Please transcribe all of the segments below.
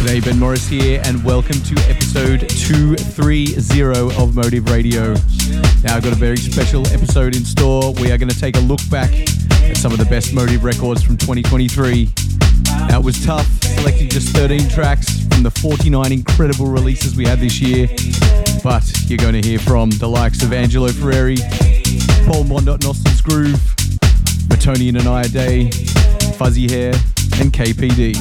G'day, Ben Morris here, and welcome to episode 230 of Motive Radio. Now, I've got a very special episode in store. We are going to take a look back at some of the best Motive records from 2023. Now, it was tough selecting just 13 tracks from the 49 incredible releases we had this year, but you're going to hear from the likes of Angelo Ferreri, Paul Mondot Nostal's Groove, Matonii and Inaya Day, Fuzzy Hair, and KPD.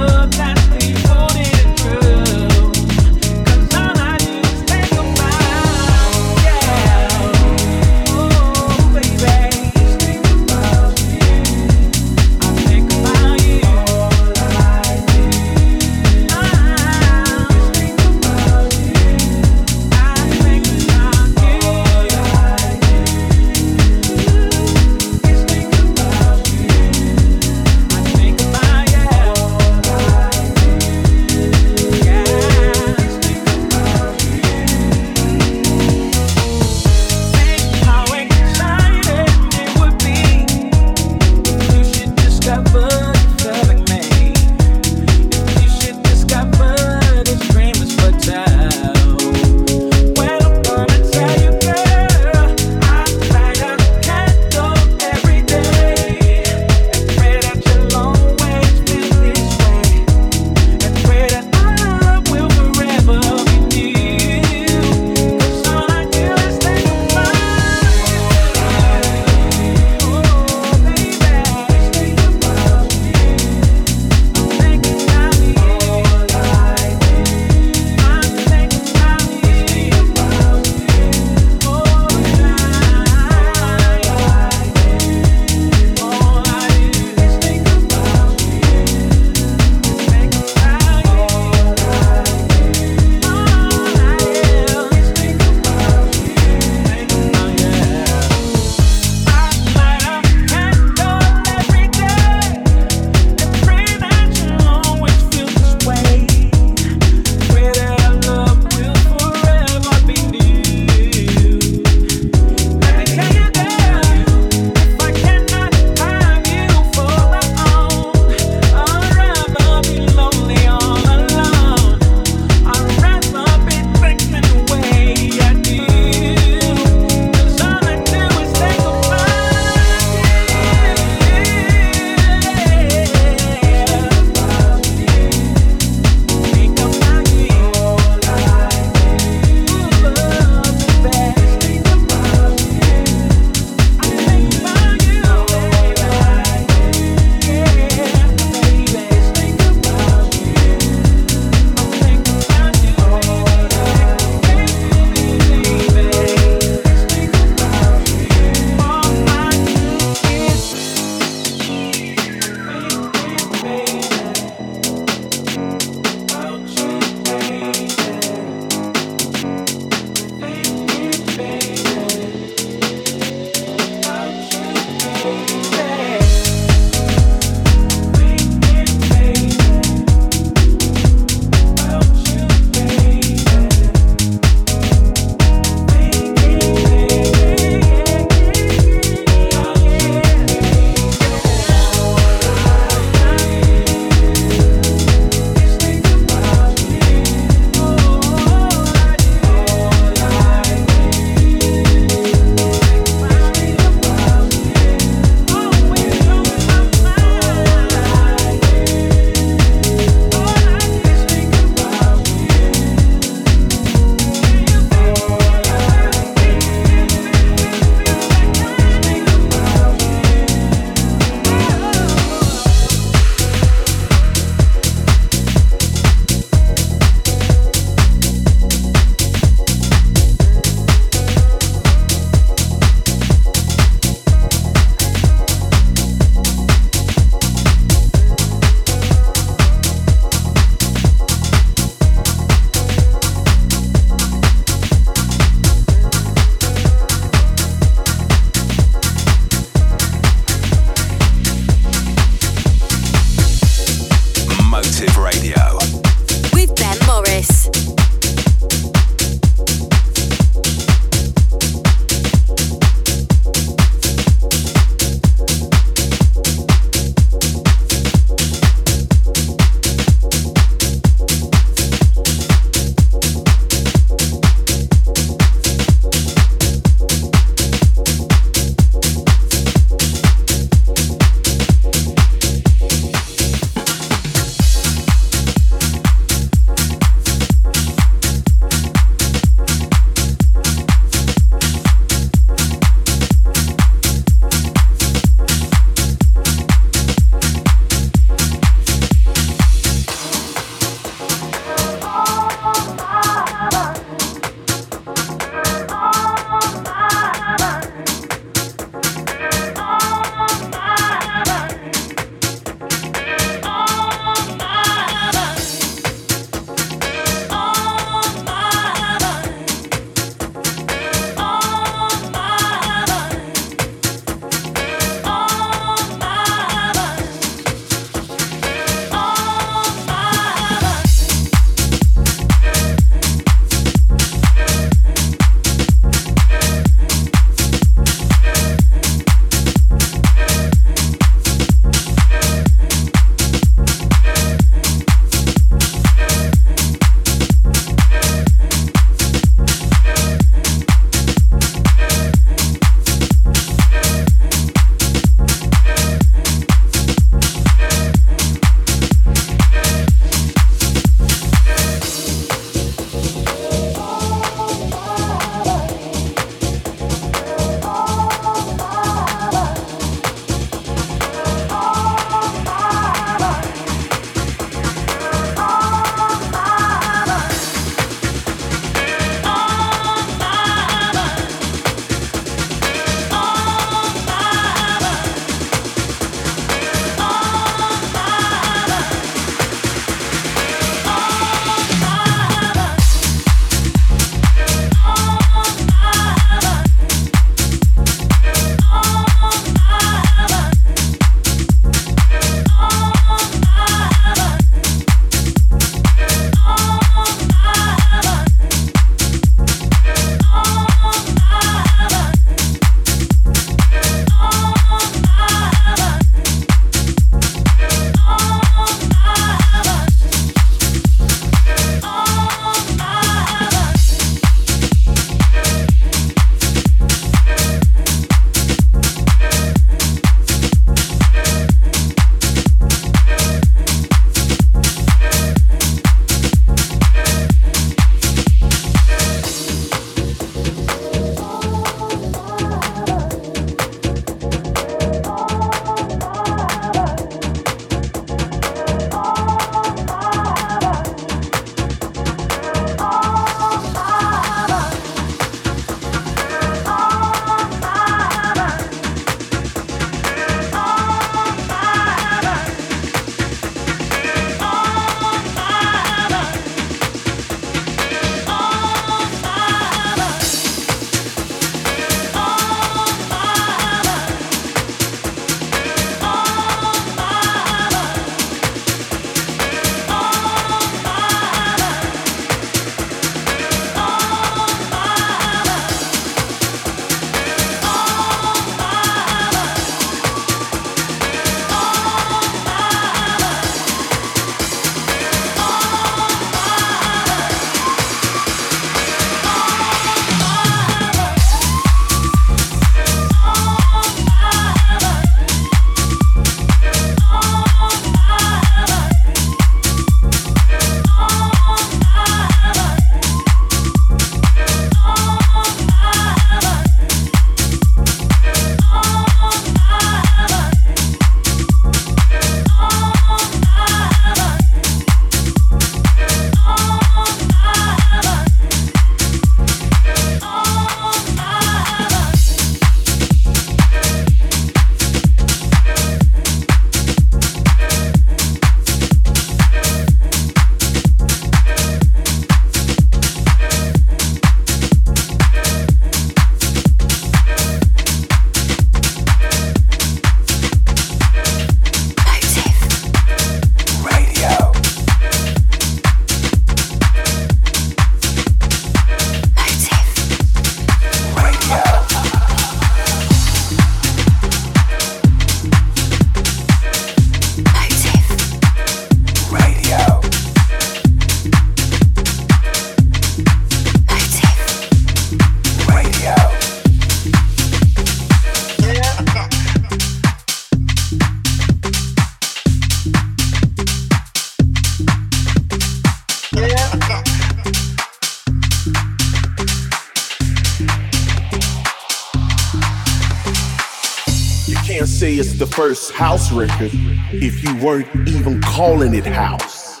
First house record if you weren't even calling it house.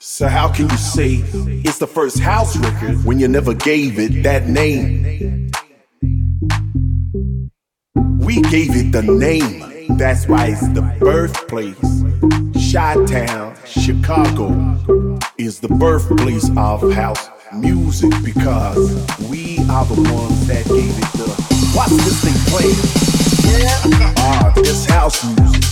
So how can you say it's the first house record when you never gave it that name? We gave it the name. That's why it's the birthplace. Chi-Town, Chicago is the birthplace of house music because we are the ones that gave it the. Watch this thing play. Yeah. This house music.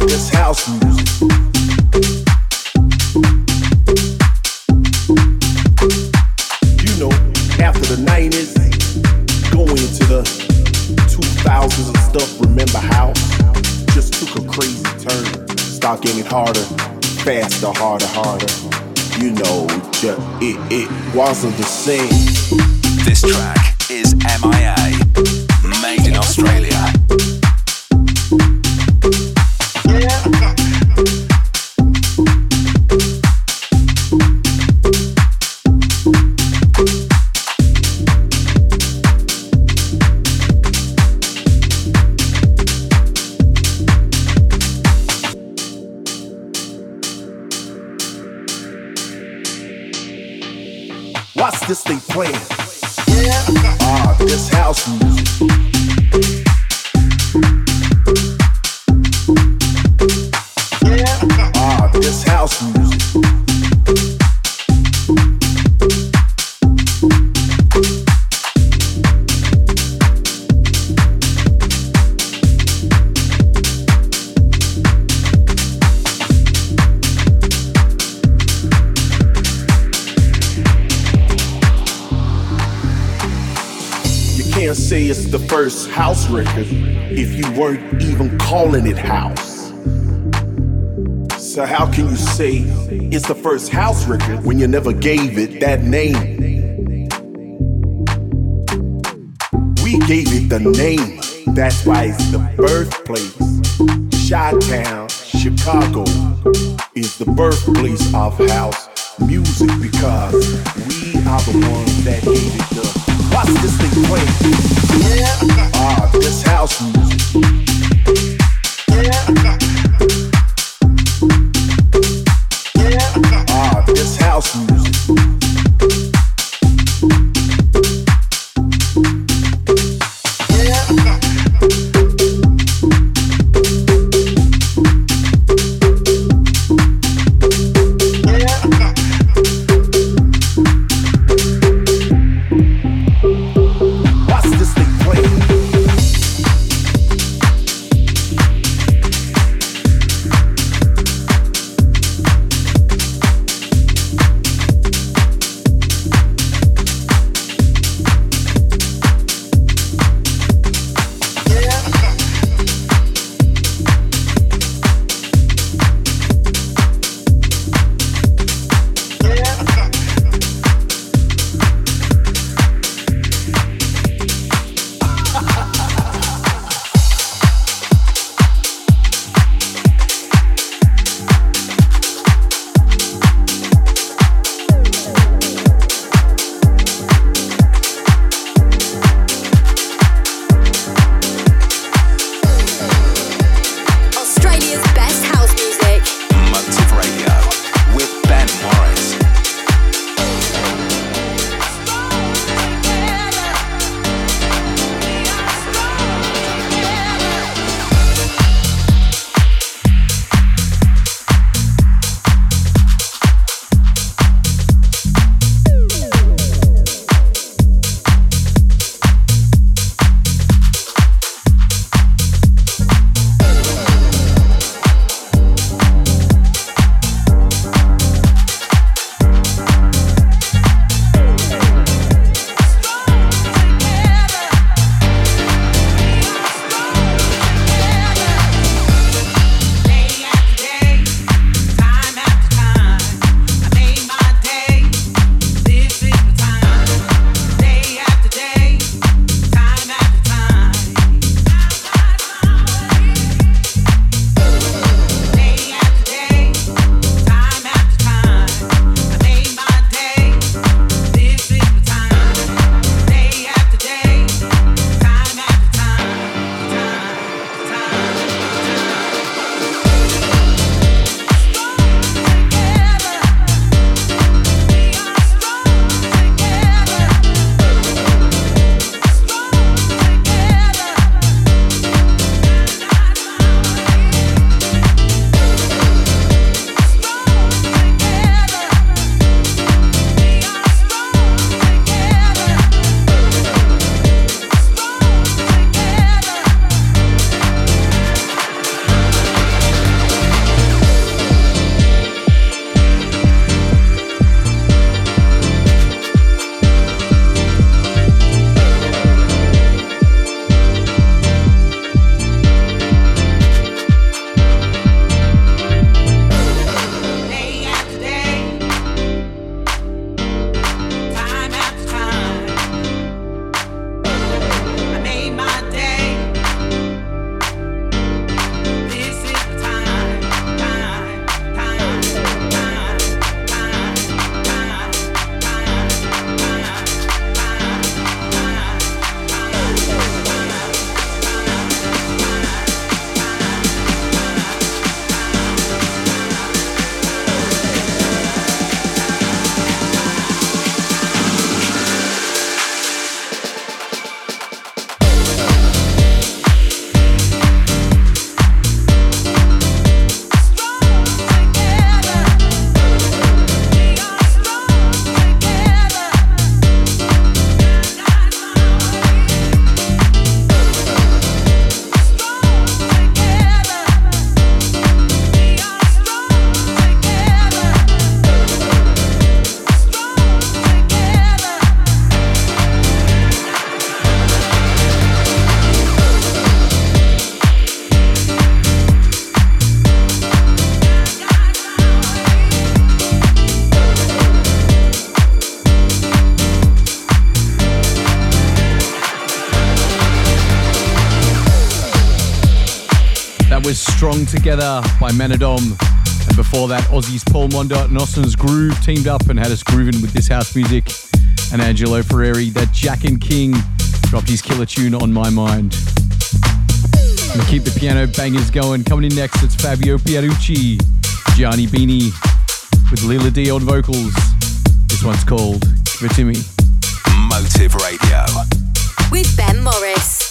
This house music. You know, after the 90s, going into the 2000s and stuff, remember how? Just took a crazy turn. Start getting harder, faster, harder, harder. You know, just, it, it wasn't the same. This track is MIA, made in Australia. This playing. Ah, this house music. Say it's the first house record if you weren't even calling it house. So how can you say it's the first house record when you never gave it that name? We gave it the name. That's why it's the birthplace. Chi-Town, Chicago is the birthplace of house music because we are the ones that gave it the Watch this thing play. Ah, this house music. Ah, this house. Strong Together by Manodom. And before that, Aussie's Paul Mondot and Austin's Groove teamed up and had us grooving with this house music. And Angelo Ferreri, that Jack and King, dropped his killer tune on my mind. Gonna keep the piano bangers going. Coming in next, it's Fabio Pierucci, Gianni Bini with Leela D on vocals. This one's called Give It To Me. Motive Radio. With Ben Morris.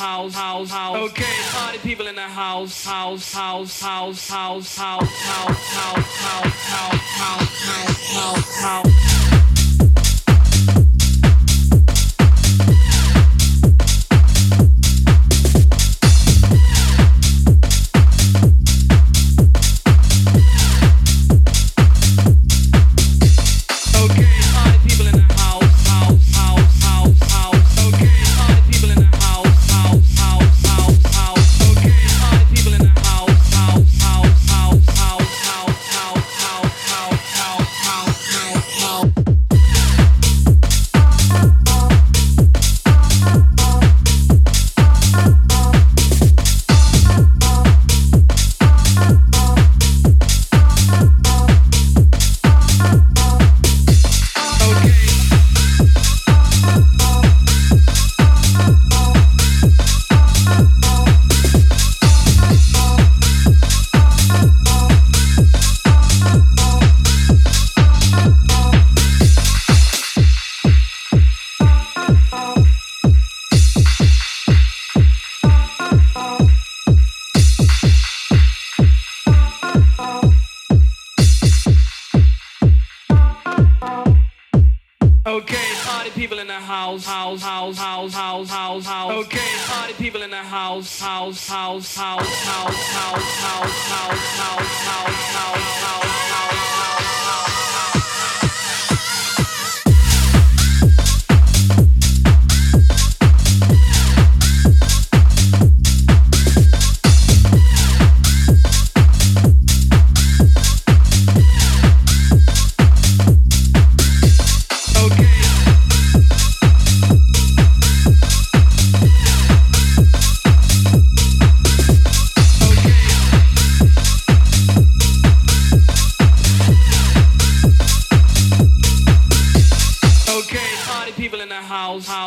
House, house, house. Okay, party people in the house, house, house, house, house, house, house, house, house, house, house, house, house, house. house, house.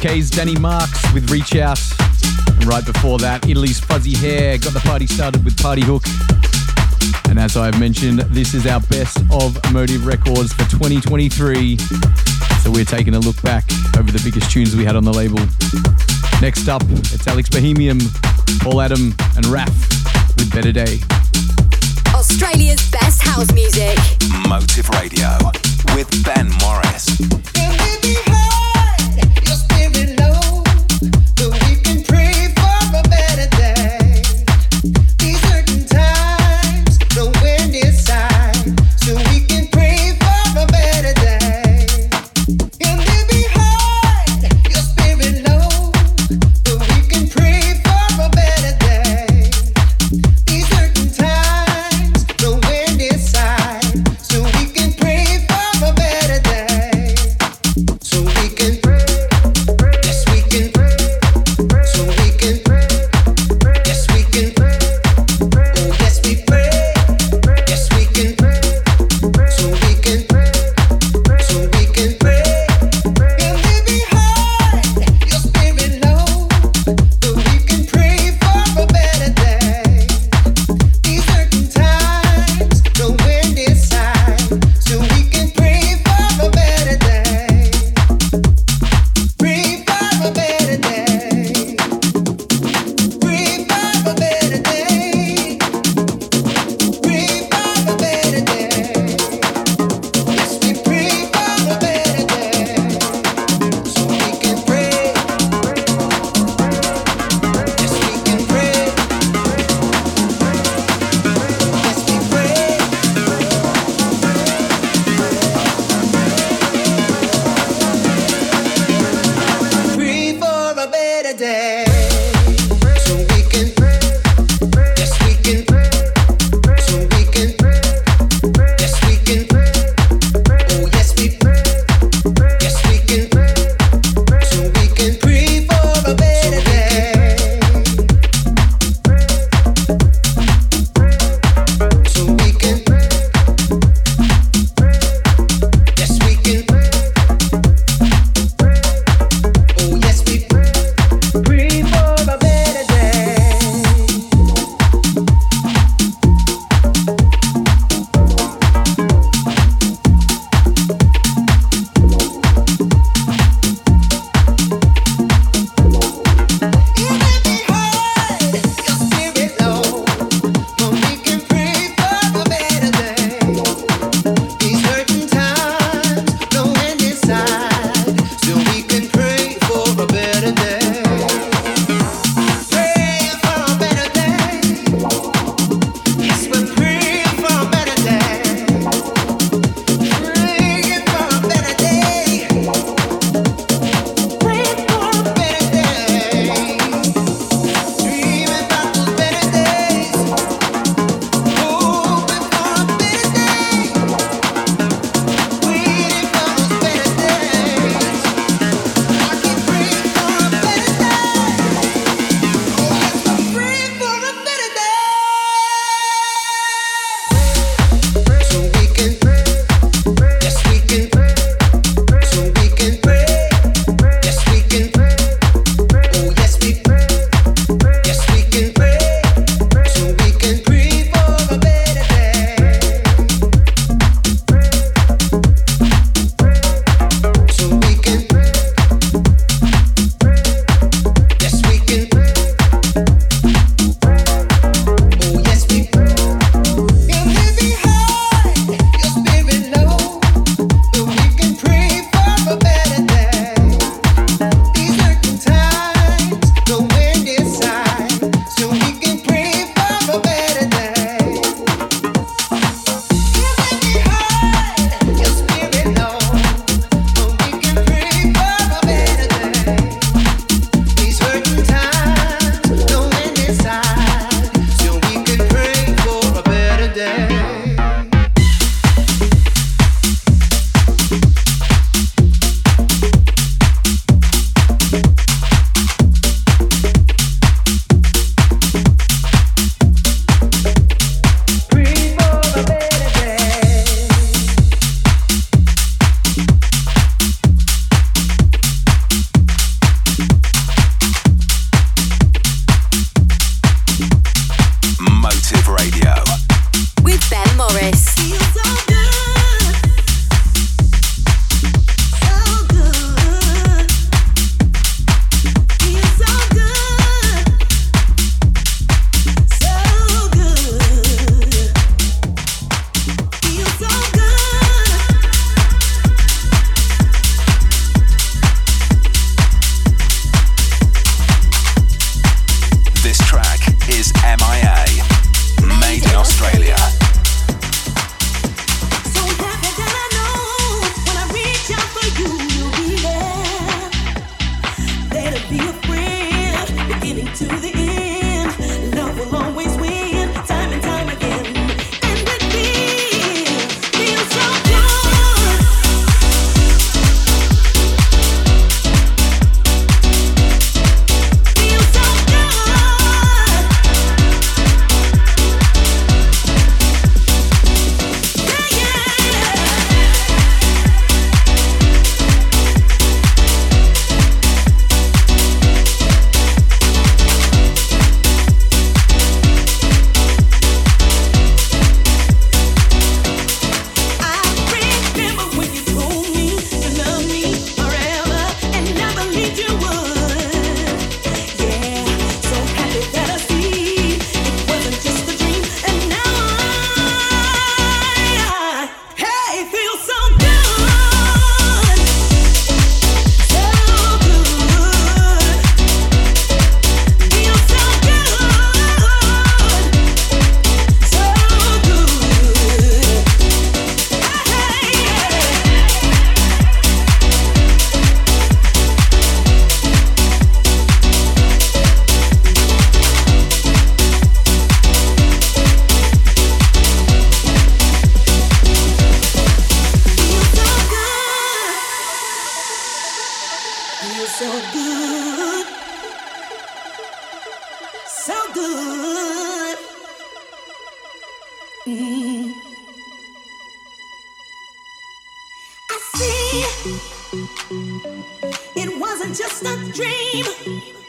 UK's Danny Marx with Reach Out. And right before that, Italy's Fuzzy Hair got the party started with Party Hook. And as I've mentioned, this is our best of Motive Records for 2023. So we're taking a look back over the biggest tunes we had on the label. Next up, it's Alex Bohemien, Paul Adam, and Raff with Better Day. Australia's best house music. Motive Radio with Ben Morris. It wasn't just a dream.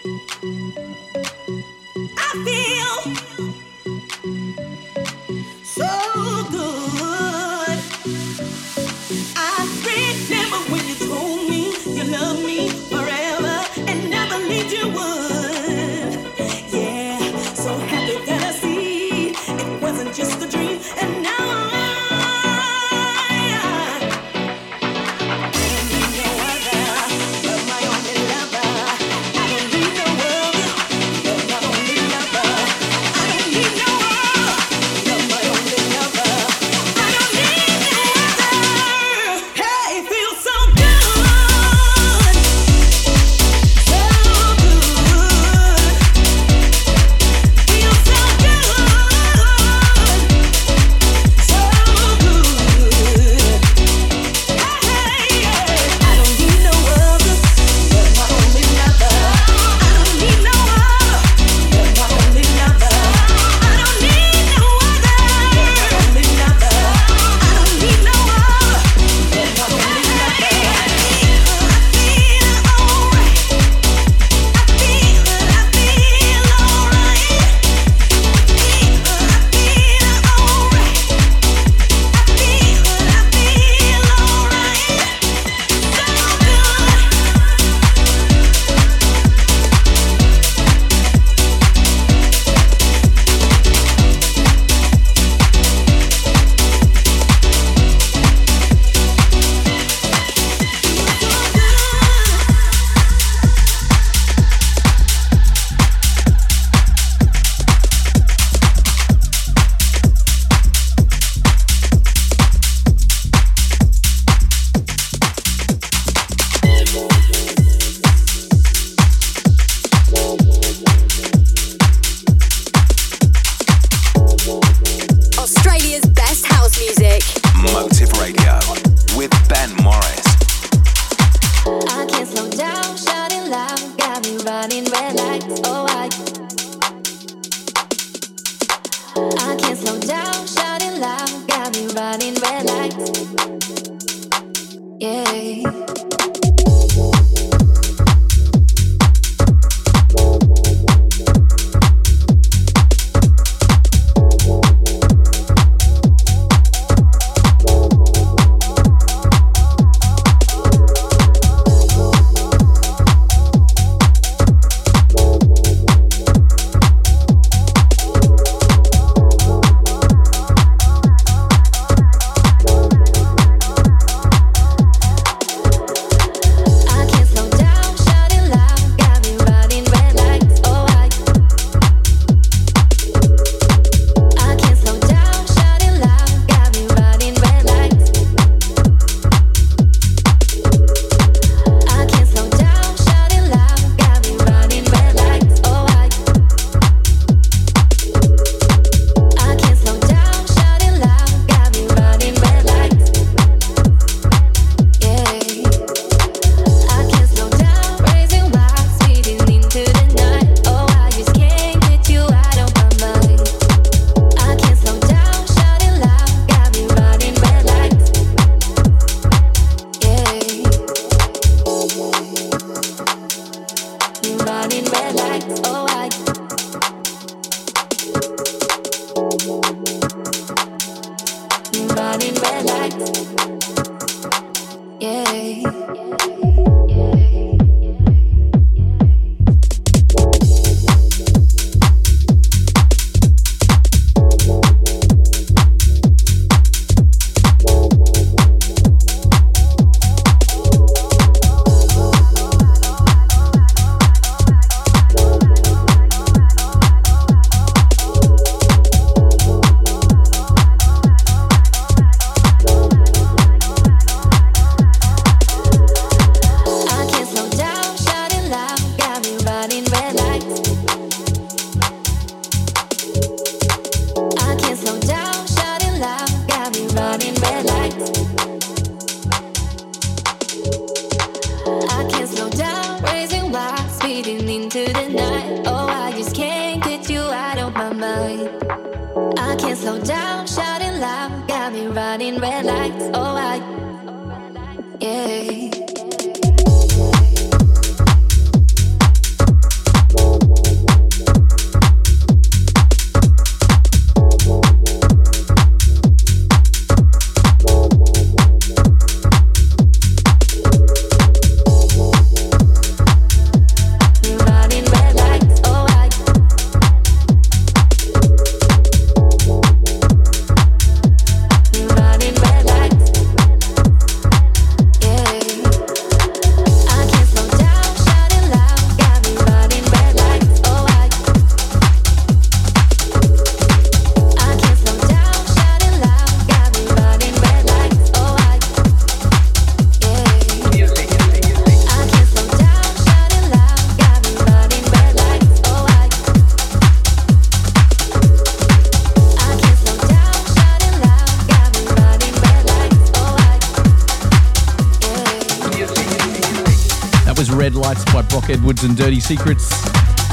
And Dirty Secretz.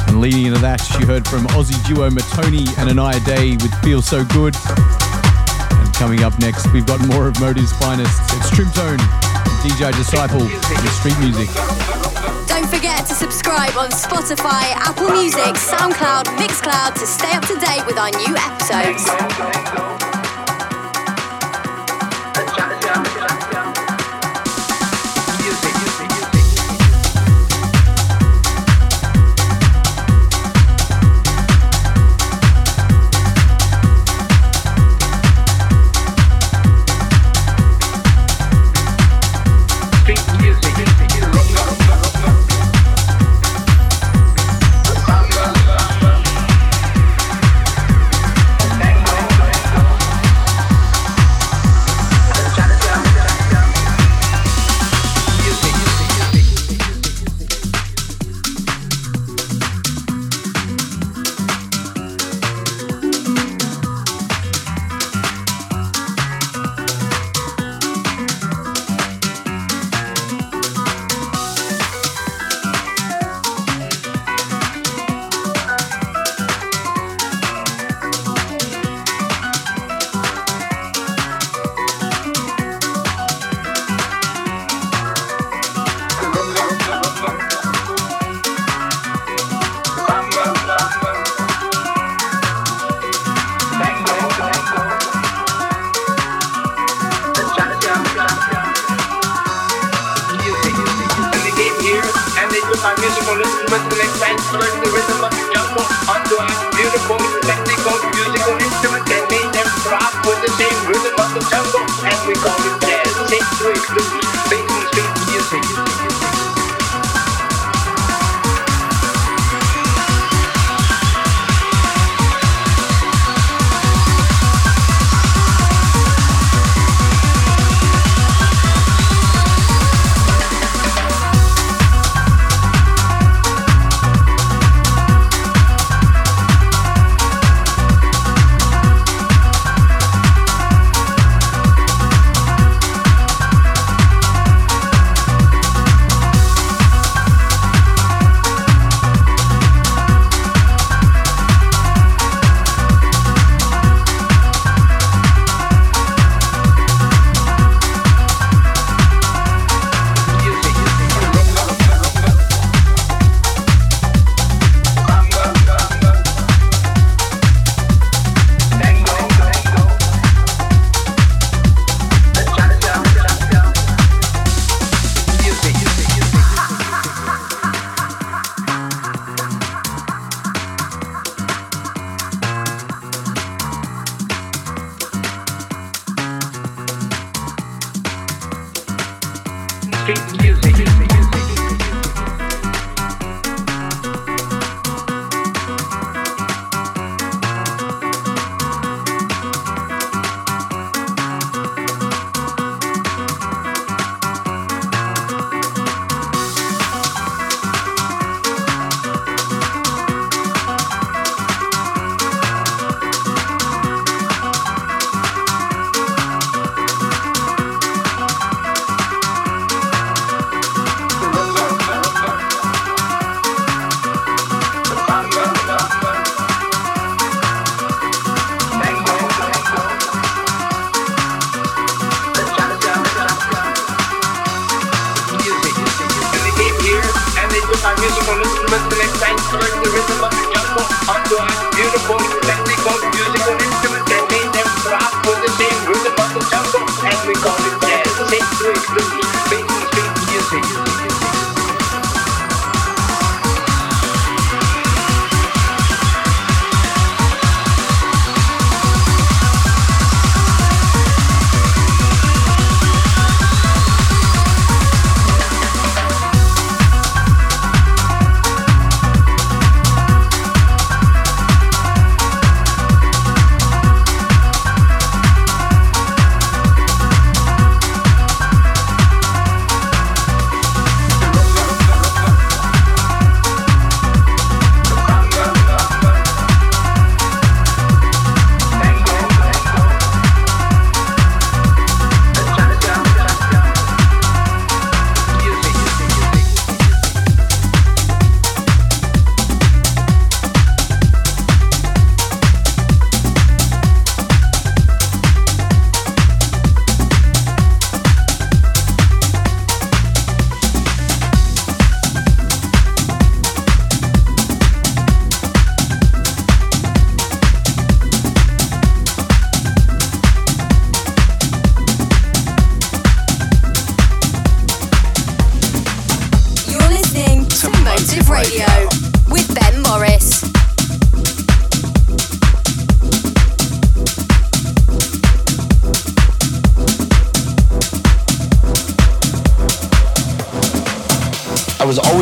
And leading into that, you heard from Aussie duo Matonii and Inaya Day with Feel So Good. And coming up next, we've got more of Motive's finest. It's Trimtone, DJ Disciple with street music. Don't forget to subscribe on Spotify, Apple Music, SoundCloud, Mixcloud to stay up to date with our new episodes.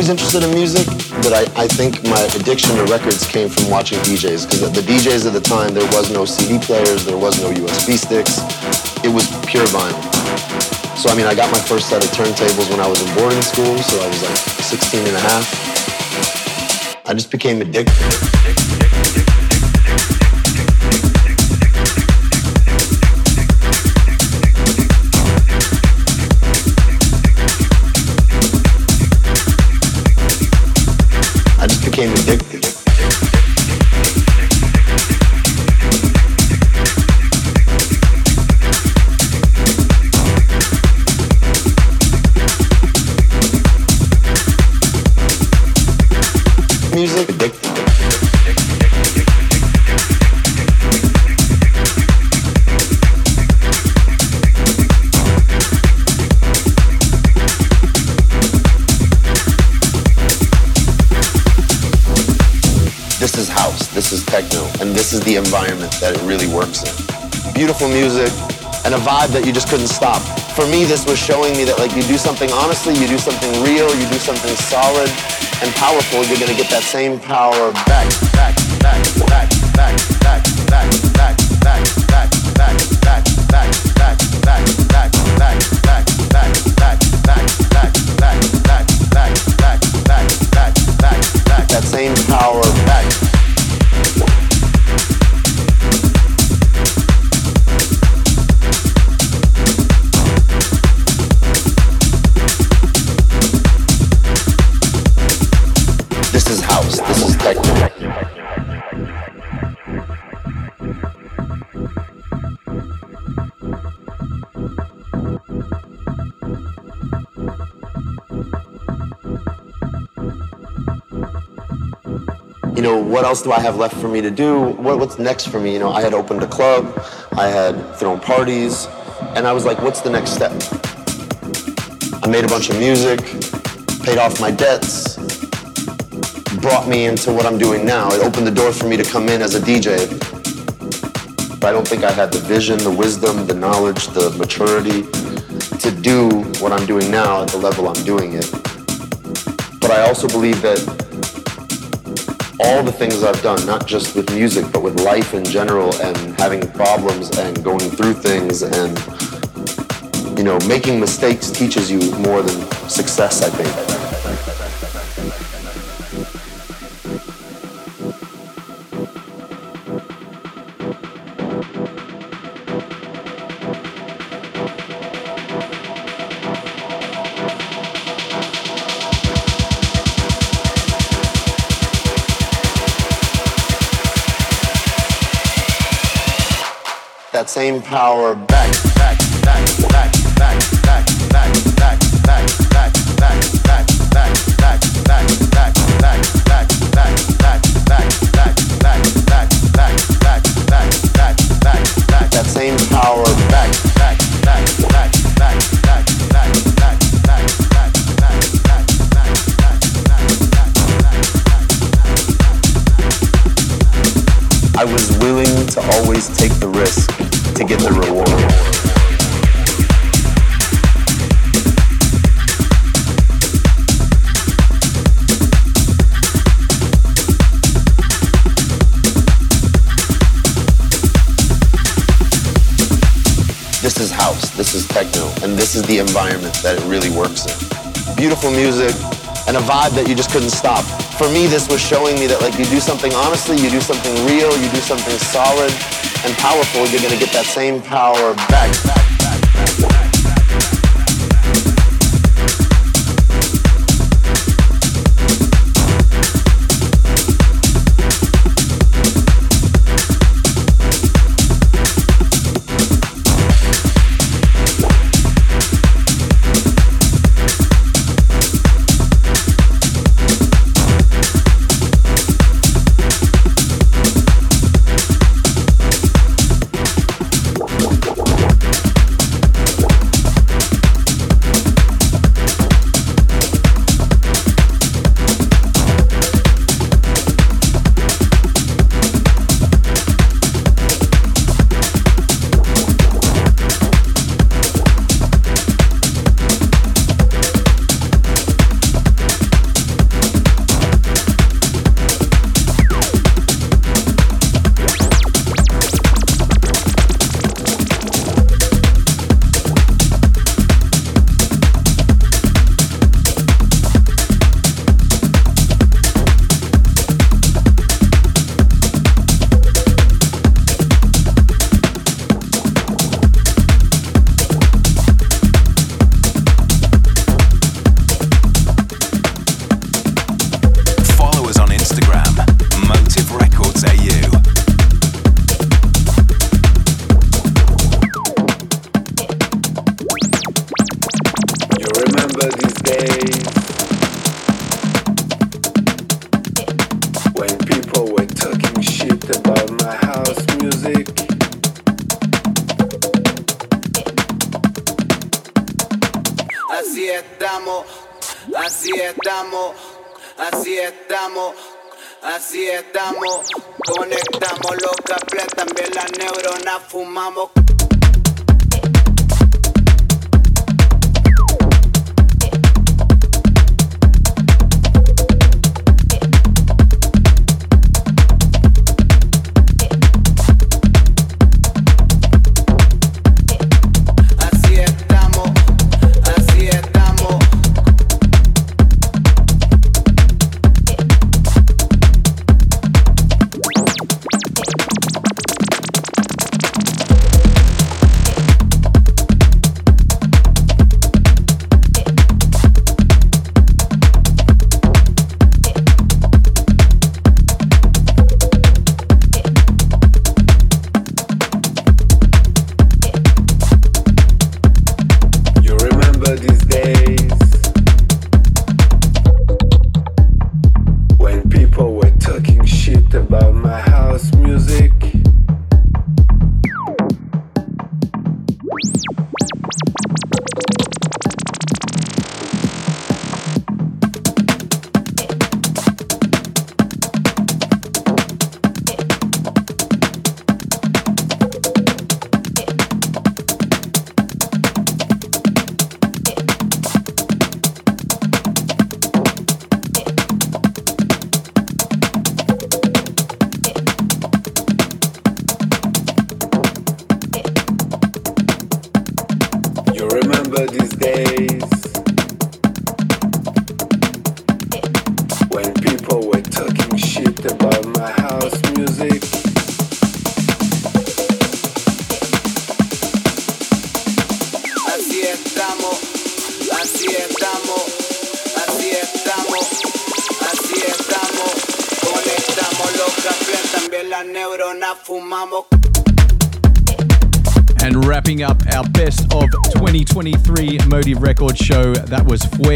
Interested in music, but I, I think my addiction to records came from watching DJs. Because the DJs at the time, there was no CD players, there was no USB sticks. It was pure vinyl. So, I mean, I got my first set of turntables when I was in boarding school, so I was like 16 and a half. I just became addicted. came with it. Environment that it really works in. Beautiful music, and a vibe that you just couldn't stop. For me, this was showing me that like you do something honestly, you do something real, you do something solid and powerful, you're gonna get that same power back, back, else do I have left for me to do? What, what's next for me? You know, I had opened a club, I had thrown parties, and I was like, what's the next step? I made a bunch of music, paid off my debts, brought me into what I'm doing now. It opened the door for me to come in as a DJ. But I don't think I had the vision, the wisdom, the knowledge, the maturity to do what I'm doing now at the level I'm doing it. But I also believe that all the things I've done, not just with music, but with life in general and having problems and going through things and, you know, making mistakes teaches you more than success, I think. Same power back, back, back, back, music and a vibe that you just couldn't stop. For me, this was showing me that like you do something honestly, you do something real, you do something solid and powerful, you're gonna get that same power back. back,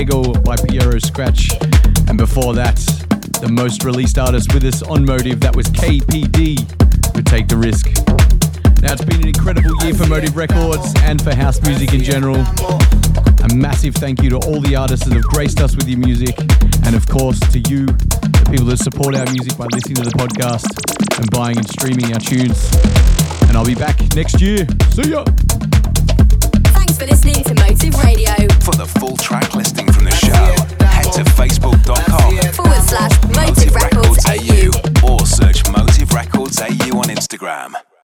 Fuego by Piero Scratch. And before that, the most released artist with us on Motive, that was KPD with Take the Risk. Now, it's been an incredible year for Motive Records and for house music in general. A massive thank you to all the artists that have graced us with your music, and of course to you, the people that support our music by listening to the podcast and buying and streaming our tunes. And I'll be back next year. See ya! Thanks for listening to Motive Radio. For the full track